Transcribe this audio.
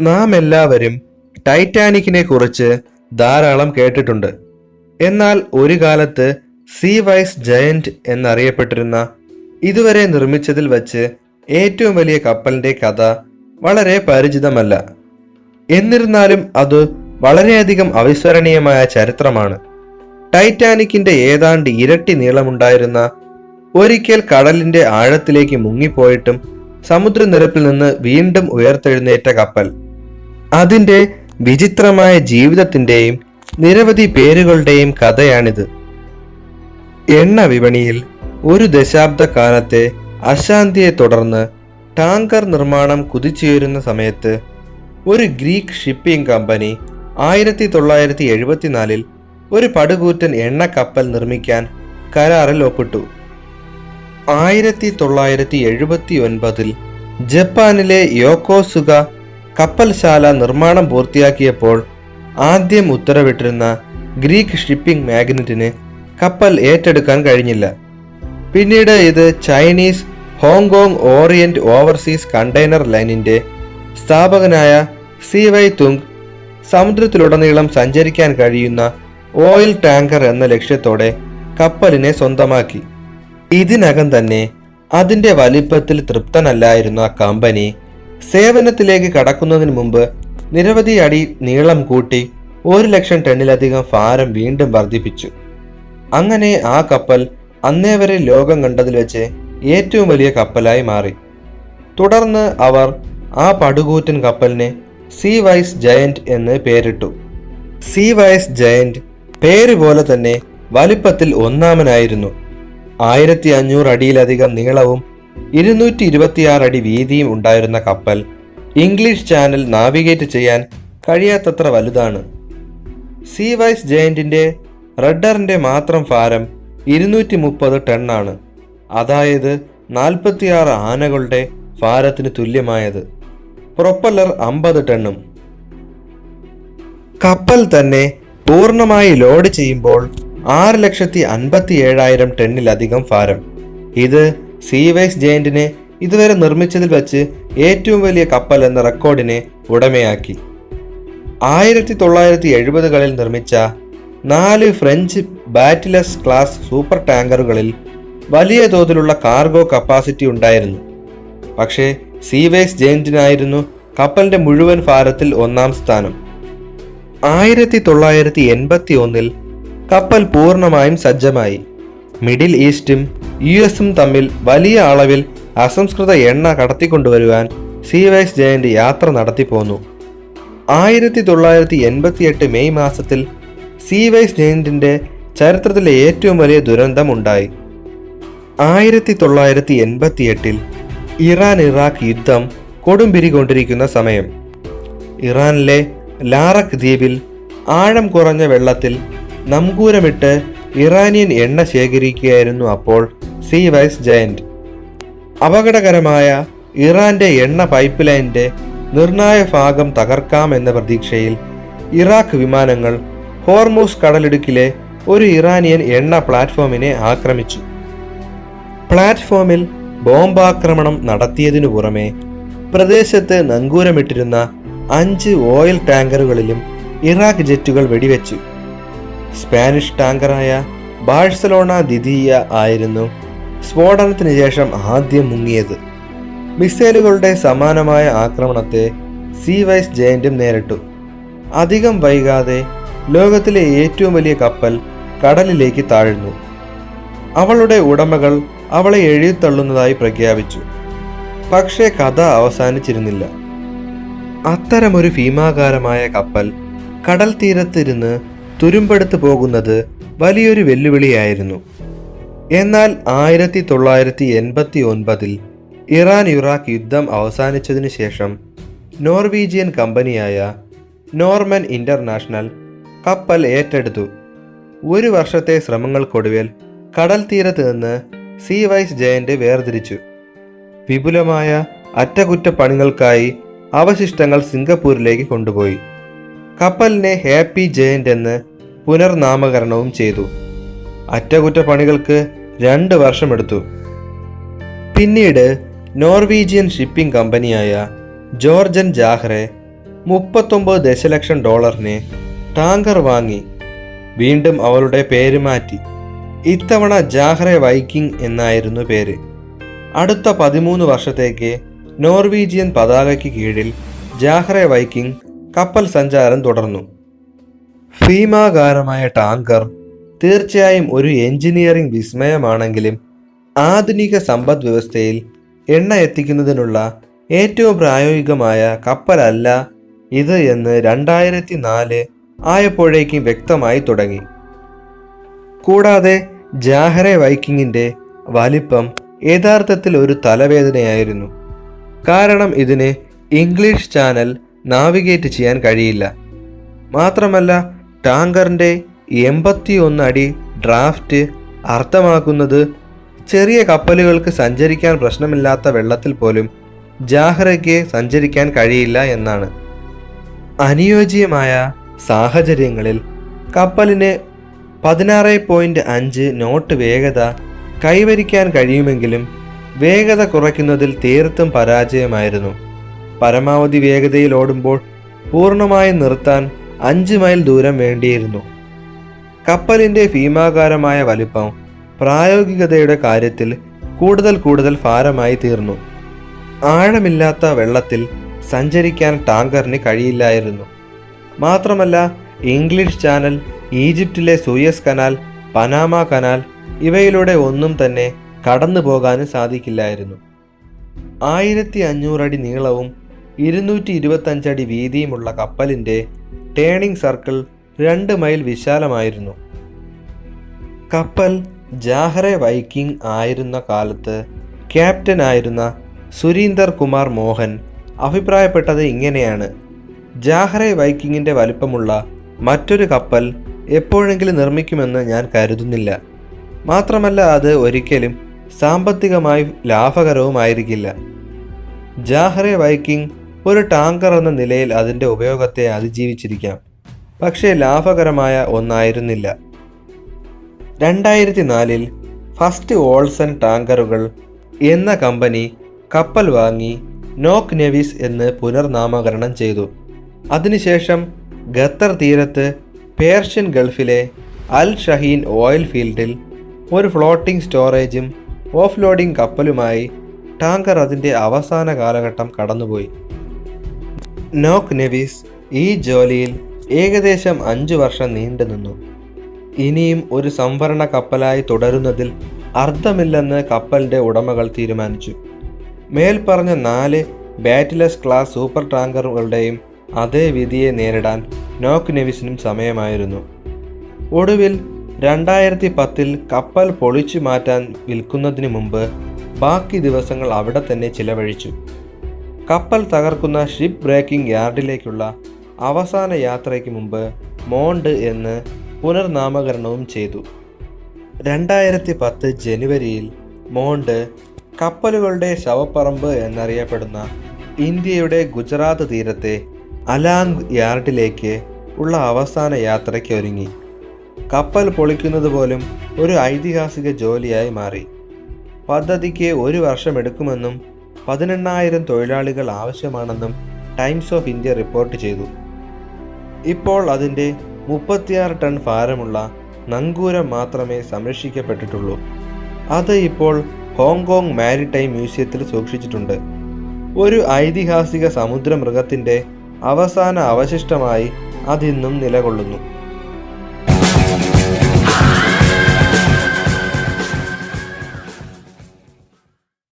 നാം എല്ലാവരും ടൈറ്റാനിക്കിനെ കുറിച്ച് ധാരാളം കേട്ടിട്ടുണ്ട്. എന്നാൽ ഒരു കാലത്ത് സി വൈസ് ജയന്റ് എന്നറിയപ്പെട്ടിരുന്ന ഇതുവരെ നിർമ്മിച്ചതിൽ വച്ച് ഏറ്റവും വലിയ കപ്പലിന്റെ കഥ വളരെ പരിചിതമല്ല. എന്നിരുന്നാലും അത് വളരെയധികം അവിസ്മരണീയമായ ചരിത്രമാണ്. ടൈറ്റാനിക്കിന്റെ ഏതാണ്ട് ഇരട്ടി നീളമുണ്ടായിരുന്ന ഒരിക്കൽ കടലിന്റെ ആഴത്തിലേക്ക് മുങ്ങിപ്പോയിട്ടും സമുദ്രനിരപ്പിൽ നിന്ന് വീണ്ടും ഉയർത്തെഴുന്നേറ്റ കപ്പൽ അതിന്റെ വിചിത്രമായ ജീവിതത്തിന്റെയും നിരവധി പേരുകളുടെയും കഥയാണിത്. എണ്ണ വിപണിയിൽ ഒരു ദശാബ്ദ കാലത്തെ അശാന്തിയെ തുടർന്ന് ടാങ്കർ നിർമ്മാണം കുതിച്ചുയരുന്ന സമയത്ത് ഒരു ഗ്രീക്ക് ഷിപ്പിംഗ് കമ്പനി ആയിരത്തി തൊള്ളായിരത്തി എഴുപത്തിനാലിൽ ഒരു പടുകൂറ്റൻ എണ്ണ കപ്പൽ നിർമ്മിക്കാൻ കരാറിൽ ഒപ്പിട്ടു. ആയിരത്തി തൊള്ളായിരത്തി എഴുപത്തി ഒൻപതിൽ ജപ്പാനിലെ യോക്കോസുക കപ്പൽശാല നിർമ്മാണം പൂർത്തിയാക്കിയപ്പോൾ ആദ്യം ഉത്തരവിട്ടിരുന്ന ഗ്രീക്ക് ഷിപ്പിംഗ് മാഗ്നറ്റിന് കപ്പൽ ഏറ്റെടുക്കാൻ കഴിഞ്ഞില്ല. പിന്നീട് ഇത് Chinese Hong Kong orient overseas container ലൈനിന്റെ സ്ഥാപകനായ സി വൈ തുങ് സമുദ്രത്തിലുടനീളം സഞ്ചരിക്കാൻ കഴിയുന്ന ഓയിൽ ടാങ്കർ എന്ന ലക്ഷ്യത്തോടെ കപ്പലിനെ സ്വന്തമാക്കി. ഇതിനകം തന്നെ അതിന്റെ വലിപ്പത്തിൽ തൃപ്തനല്ലായിരുന്ന കമ്പനി സേവനത്തിലേക്ക് കടക്കുന്നതിന് മുമ്പ് നിരവധി അടി നീളം കൂട്ടി ഒരു ലക്ഷം ടണ്ണിലധികം ഭാരം വീണ്ടും വർദ്ധിപ്പിച്ചു. അങ്ങനെ ആ കപ്പൽ അന്നേ വരെ ലോകം കണ്ടതിൽ വെച്ച് ഏറ്റവും വലിയ കപ്പലായി മാറി. തുടർന്ന് അവർ ആ പടുകൂറ്റൻ കപ്പലിനെ സി വൈസ് ജയന്റ് എന്ന് പേരിട്ടു. സി വൈസ് ജയന്റ് പേര് പോലെ തന്നെ വലിപ്പത്തിൽ ഒന്നാമനായിരുന്നു. ആയിരത്തി അഞ്ഞൂറ് അടിയിലധികം നീളവും ഇരുന്നൂറ്റി ഇരുപത്തിയാറ് അടി വീതിയും ഉണ്ടായിരുന്ന കപ്പൽ ഇംഗ്ലീഷ് ചാനൽ നാവിഗേറ്റ് ചെയ്യാൻ കഴിയാത്തത്ര വലുതാണ്. സി വൈസ് ജയന്റിന്റെ റഡറിന്റെ മാത്രം ഭാരം ഇരുന്നൂറ്റി മുപ്പത് ടണ്ണാണ്. അതായത് നാൽപ്പത്തിയാറ് ആനകളുടെ ഭാരത്തിന് തുല്യമായത്. പ്രൊപ്പല്ലർ അമ്പത് ടണ്ണും. കപ്പൽ തന്നെ പൂർണമായി ലോഡ് ചെയ്യുമ്പോൾ ആറ് ലക്ഷത്തി അൻപത്തി ഏഴായിരം ടണ്ണിലധികം ഭാരം. ഇത് സീവൈസ് ജയന്റിനെ ഇതുവരെ നിർമ്മിച്ചതിൽ വച്ച് ഏറ്റവും വലിയ കപ്പൽ എന്ന റെക്കോർഡിനെ ഉടമയാക്കി. ആയിരത്തി തൊള്ളായിരത്തി എഴുപതുകളിൽ നിർമ്മിച്ച നാല് ഫ്രഞ്ച് ബാറ്റിലസ് ക്ലാസ് സൂപ്പർ ടാങ്കറുകളിൽ വലിയ തോതിലുള്ള കാർഗോ കപ്പാസിറ്റി ഉണ്ടായിരുന്നു. പക്ഷേ സീവേസ് ജയന്റിനായിരുന്നു കപ്പലിന്റെ മുഴുവൻ ഭാരത്തിൽ ഒന്നാം സ്ഥാനം. ആയിരത്തി തൊള്ളായിരത്തി എൺപത്തി ഒന്നിൽ കപ്പൽ പൂർണമായും സജ്ജമായി. മിഡിൽ ഈസ്റ്റും യു എസും തമ്മിൽ വലിയ അളവിൽ അസംസ്കൃത എണ്ണ കടത്തിക്കൊണ്ടുവരുവാൻ സീവൈസ് ജയന്റ് യാത്ര നടത്തിപ്പോന്നു ആയിരത്തി തൊള്ളായിരത്തി എൺപത്തി എട്ട് മെയ് മാസത്തിൽ സീവൈസ് ജയന്റിന്റെ ചരിത്രത്തിലെ ഏറ്റവും വലിയ ദുരന്തം ഉണ്ടായി. ആയിരത്തി തൊള്ളായിരത്തി എൺപത്തി എട്ടിൽ ഇറാൻ ഇറാഖ് യുദ്ധം കൊടുമ്പിരി കൊണ്ടിരിക്കുന്ന സമയം. ഇറാനിലെ ലാറക് ദ്വീപിൽ ആഴം കുറഞ്ഞ വെള്ളത്തിൽ നങ്കൂരമിട്ട് ഇറാനിയൻ എണ്ണ ശേഖരിക്കുകയായിരുന്നു അപ്പോൾ സീ വൈസ് ജയന്റ്. അപകടകരമായ ഇറാന്റെ എണ്ണ പൈപ്പ് ലൈനിന്റെ നിർണായ ഭാഗം തകർക്കാമെന്ന പ്രതീക്ഷയിൽ ഇറാഖ് വിമാനങ്ങൾ ഹോർമൂസ് കടലിടുക്കിലെ ഒരു ഇറാനിയൻ എണ്ണ പ്ലാറ്റ്ഫോമിനെ ആക്രമിച്ചു. പ്ലാറ്റ്ഫോമിൽ ബോംബാക്രമണം നടത്തിയതിനു പുറമെ പ്രദേശത്ത് നങ്കൂരമിട്ടിരുന്ന അഞ്ച് ഓയിൽ ടാങ്കറുകളിലും ഇറാഖ് ജെറ്റുകൾ വെടിവെച്ചു. സ്പാനിഷ് ടാങ്കറായ ബാഴ്സലോണ ദിദിയ ആയിരുന്നു സ്ഫോടനത്തിന് ശേഷം ആദ്യം മുങ്ങിയത്. മിസൈലുകളുടെ സമാനമായ ആക്രമണത്തെ സി വൈസ് ജയന്റും നേരിട്ടു. അധികം വൈകാതെ ലോകത്തിലെ ഏറ്റവും വലിയ കപ്പൽ കടലിലേക്ക് താഴ്ന്നു. അവളുടെ ഉടമകൾ അവളെ എഴുതിത്തള്ളുന്നതായി പ്രഖ്യാപിച്ചു. പക്ഷേ കഥ അവസാനിച്ചിരുന്നില്ല. അത്തരമൊരു ഭീമാകാരമായ കപ്പൽ കടൽ തീരത്തിരുന്ന് തുരുമ്പെടുത്തു പോകുന്നത് വലിയൊരു വെല്ലുവിളിയായിരുന്നു. എന്നാൽ ആയിരത്തി തൊള്ളായിരത്തി എൺപത്തി ഒൻപതിൽ ഇറാൻ ഇറാഖ് യുദ്ധം അവസാനിച്ചതിനു ശേഷം നോർവീജിയൻ കമ്പനിയായ നോർമൻ ഇന്റർനാഷണൽ കപ്പൽ ഏറ്റെടുത്തു. ഒരു വർഷത്തെ ശ്രമങ്ങൾക്കൊടുവിൽ കടൽ തീരത്ത് നിന്ന് സീ വൈസ് ജയന്റ് വേർതിരിച്ചു. വിപുലമായ അറ്റകുറ്റപ്പണികൾക്കായി അവശിഷ്ടങ്ങൾ സിംഗപ്പൂരിലേക്ക് കൊണ്ടുപോയി. കപ്പലിനെ ഹാപ്പി ജയന്റ് എന്ന് പുനർനാമകരണവും ചെയ്തു. അറ്റകുറ്റപ്പണികൾക്ക് രണ്ട് വർഷമെടുത്തു പിന്നീട് നോർവീജിയൻ ഷിപ്പിംഗ് കമ്പനിയായ ജോർജൻ ജാഹ്റെ മുപ്പത്തൊമ്പത് ദശലക്ഷം ഡോളറിന് ടാങ്കർ വാങ്ങി. വീണ്ടും അവളുടെ പേര് മാറ്റി. ഇത്തവണ ജാഹ്റെ വൈക്കിംഗ് എന്നായിരുന്നു പേര്. അടുത്ത പതിമൂന്ന് വർഷത്തേക്ക് നോർവീജിയൻ പതാകയ്ക്ക് കീഴിൽ ജാഹ്റെ വൈക്കിംഗ് കപ്പൽ സഞ്ചാരം തുടർന്നു. ഭീമാകാരമായ ടാങ്കർ തീർച്ചയായും ഒരു എഞ്ചിനീയറിംഗ് വിസ്മയമാണെങ്കിലും ആധുനിക സമ്പദ് വ്യവസ്ഥയിൽ എണ്ണ എത്തിക്കുന്നതിനുള്ള ഏറ്റവും പ്രായോഗികമായ കപ്പലല്ല ഇത് എന്ന് രണ്ടായിരത്തി നാല് ആയപ്പോഴേക്കും വ്യക്തമായി തുടങ്ങി. കൂടാതെ ജാഹറെ വൈക്കിങ്ങിന്റെ വലിപ്പം യഥാർത്ഥത്തിൽ ഒരു തലവേദനയായിരുന്നു. കാരണം ഇതിന് ഇംഗ്ലീഷ് ചാനൽ നാവിഗേറ്റ് ചെയ്യാൻ കഴിയില്ല. മാത്രമല്ല ടാങ്കറിന്റെ എൺപത്തി അടി ഡ്രാഫ്റ്റ് അർത്ഥമാക്കുന്നത് ചെറിയ കപ്പലുകൾക്ക് സഞ്ചരിക്കാൻ പ്രശ്നമില്ലാത്ത വെള്ളത്തിൽ പോലും ജാഹ്റയ്ക്ക് സഞ്ചരിക്കാൻ കഴിയില്ല എന്നാണ്. അനുയോജ്യമായ സാഹചര്യങ്ങളിൽ കപ്പലിന് പതിനാറ് പോയിന്റ് അഞ്ച് നോട്ട് വേഗത കൈവരിക്കാൻ കഴിയുമെങ്കിലും വേഗത കുറയ്ക്കുന്നതിൽ തീർത്തും പരാജയമായിരുന്നു. പരമാവധി വേഗതയിൽ ഓടുമ്പോൾ പൂർണമായും നിർത്താൻ അഞ്ച് മൈൽ ദൂരം വേണ്ടിയിരുന്നു. കപ്പലിന്റെ ഭീമാകാരമായ വലിപ്പം പ്രായോഗികതയുടെ കാര്യത്തിൽ കൂടുതൽ കൂടുതൽ ഭാരമായി തീർന്നു. ആഴമില്ലാത്ത വെള്ളത്തിൽ സഞ്ചരിക്കാൻ ടാങ്കറിന് കഴിയില്ലായിരുന്നു. മാത്രമല്ല ഇംഗ്ലീഷ് ചാനൽ ഈജിപ്തിലെ സൂയസ് കനാൽ പനാമ കനാൽ ഇവയിലൂടെ ഒന്നും തന്നെ കടന്നു പോകാനും സാധിക്കില്ലായിരുന്നു. ആയിരത്തി അഞ്ഞൂറടി നീളവും ഇരുന്നൂറ്റി ഇരുപത്തഞ്ചടി വീതിയുമുള്ള കപ്പലിന്റെ ടേണിംഗ് സർക്കിൾ രണ്ട് മൈൽ വിശാലമായിരുന്നു. കപ്പൽ ജാഹറെ വൈക്കിംഗ് ആയിരുന്ന കാലത്ത് ക്യാപ്റ്റൻ ആയിരുന്ന സുരീന്ദർ കുമാർ മോഹൻ അഭിപ്രായപ്പെട്ടത് ഇങ്ങനെയാണ്. ജാഹറെ വൈക്കിങ്ങിന്റെ വലിപ്പമുള്ള മറ്റൊരു കപ്പൽ എപ്പോഴെങ്കിലും നിർമ്മിക്കുമെന്ന് ഞാൻ കരുതുന്നില്ല. മാത്രമല്ല അത് ഒരിക്കലും സാമ്പത്തികമായി ലാഭകരവുമായിരിക്കില്ല. ജാഹറെ വൈക്കിംഗ് ഒരു ടാങ്കർ എന്ന നിലയിൽ അതിന്റെ ഉപയോഗത്തെ അതിജീവിച്ചിരിക്കാം. പക്ഷേ ലാഭകരമായ ഒന്നായിരുന്നില്ല. രണ്ടായിരത്തി നാലിൽ ഫസ്റ്റ് ഓൾസൺ ടാങ്കറുകൾ എന്ന കമ്പനി കപ്പൽ വാങ്ങി നോക്ക് നെവിസ് എന്ന് പുനർനാമകരണം ചെയ്തു. അതിനുശേഷം ഖത്തർ തീരത്ത് പേർഷ്യൻ ഗൾഫിലെ അൽ ഷഹീൻ ഓയിൽ ഫീൽഡിൽ ഒരു ഫ്ലോട്ടിംഗ് സ്റ്റോറേജും ഓഫ് ലോഡിംഗ് കപ്പലുമായി ടാങ്കർ അതിന്റെ അവസാന കാലഘട്ടം കടന്നുപോയി. നോക്ക് നെവിസ് ഈ ജോലിയിൽ ഏകദേശം അഞ്ചു വർഷം നീണ്ടുനിന്നു ഇനിയും ഒരു സംവരണ കപ്പലായി തുടരുന്നതിൽ അർത്ഥമില്ലെന്ന് കപ്പലിന്റെ ഉടമകൾ തീരുമാനിച്ചു. മേൽപ്പറഞ്ഞ നാല് ബാറ്റിലസ് ക്ലാസ് സൂപ്പർ ടാങ്കറുകളുടെയും അതേ വിധിയെ നേരിടാൻ നോക്ക് നെവിസിനും സമയമായിരുന്നു. ഒടുവിൽ രണ്ടായിരത്തി പത്തിൽ കപ്പൽ പൊളിച്ചു മാറ്റാൻ വിൽക്കുന്നതിന് മുമ്പ് ബാക്കി ദിവസങ്ങൾ അവിടെ തന്നെ ചിലവഴിച്ചു. കപ്പൽ തകർക്കുന്ന ഷിപ്പ് ബ്രേക്കിംഗ് യാർഡിലേക്കുള്ള അവസാന യാത്രയ്ക്ക് മുമ്പ് മോണ്ട് എന്ന് പുനർനാമകരണവും ചെയ്തു. രണ്ടായിരത്തി പത്ത് ജനുവരിയിൽ മോണ്ട് കപ്പലുകളുടെ ശവപ്പറമ്പ് എന്നറിയപ്പെടുന്ന ഇന്ത്യയുടെ ഗുജറാത്ത് തീരത്തെ അലാങ് യാർഡിലേക്ക് ഉള്ള അവസാന യാത്രയ്ക്ക് ഒരുങ്ങി. കപ്പൽ പൊളിക്കുന്നത് പോലും ഒരു ഐതിഹാസിക ജോലിയായി മാറി. പദ്ധതിക്ക് ഒരു വർഷമെടുക്കുമെന്നും പതിനെണ്ണായിരം തൊഴിലാളികൾ ആവശ്യമാണെന്നും ടൈംസ് ഓഫ് ഇന്ത്യ റിപ്പോർട്ട് ചെയ്തു. ഇപ്പോൾ അതിന്റെ മുപ്പത്തിയാറ് ടൺ ഭാരമുള്ള നങ്കൂരം മാത്രമേ സംരക്ഷിക്കപ്പെട്ടിട്ടുള്ളൂ. അത് ഇപ്പോൾ ഹോങ്കോങ് മാരിടൈം മ്യൂസിയത്തിൽ സൂക്ഷിച്ചിട്ടുണ്ട്. ഒരു ഐതിഹാസിക സമുദ്രമൃഗത്തിന്റെ അവസാന അവശിഷ്ടമായി അതിന്നും നിലകൊള്ളുന്നു.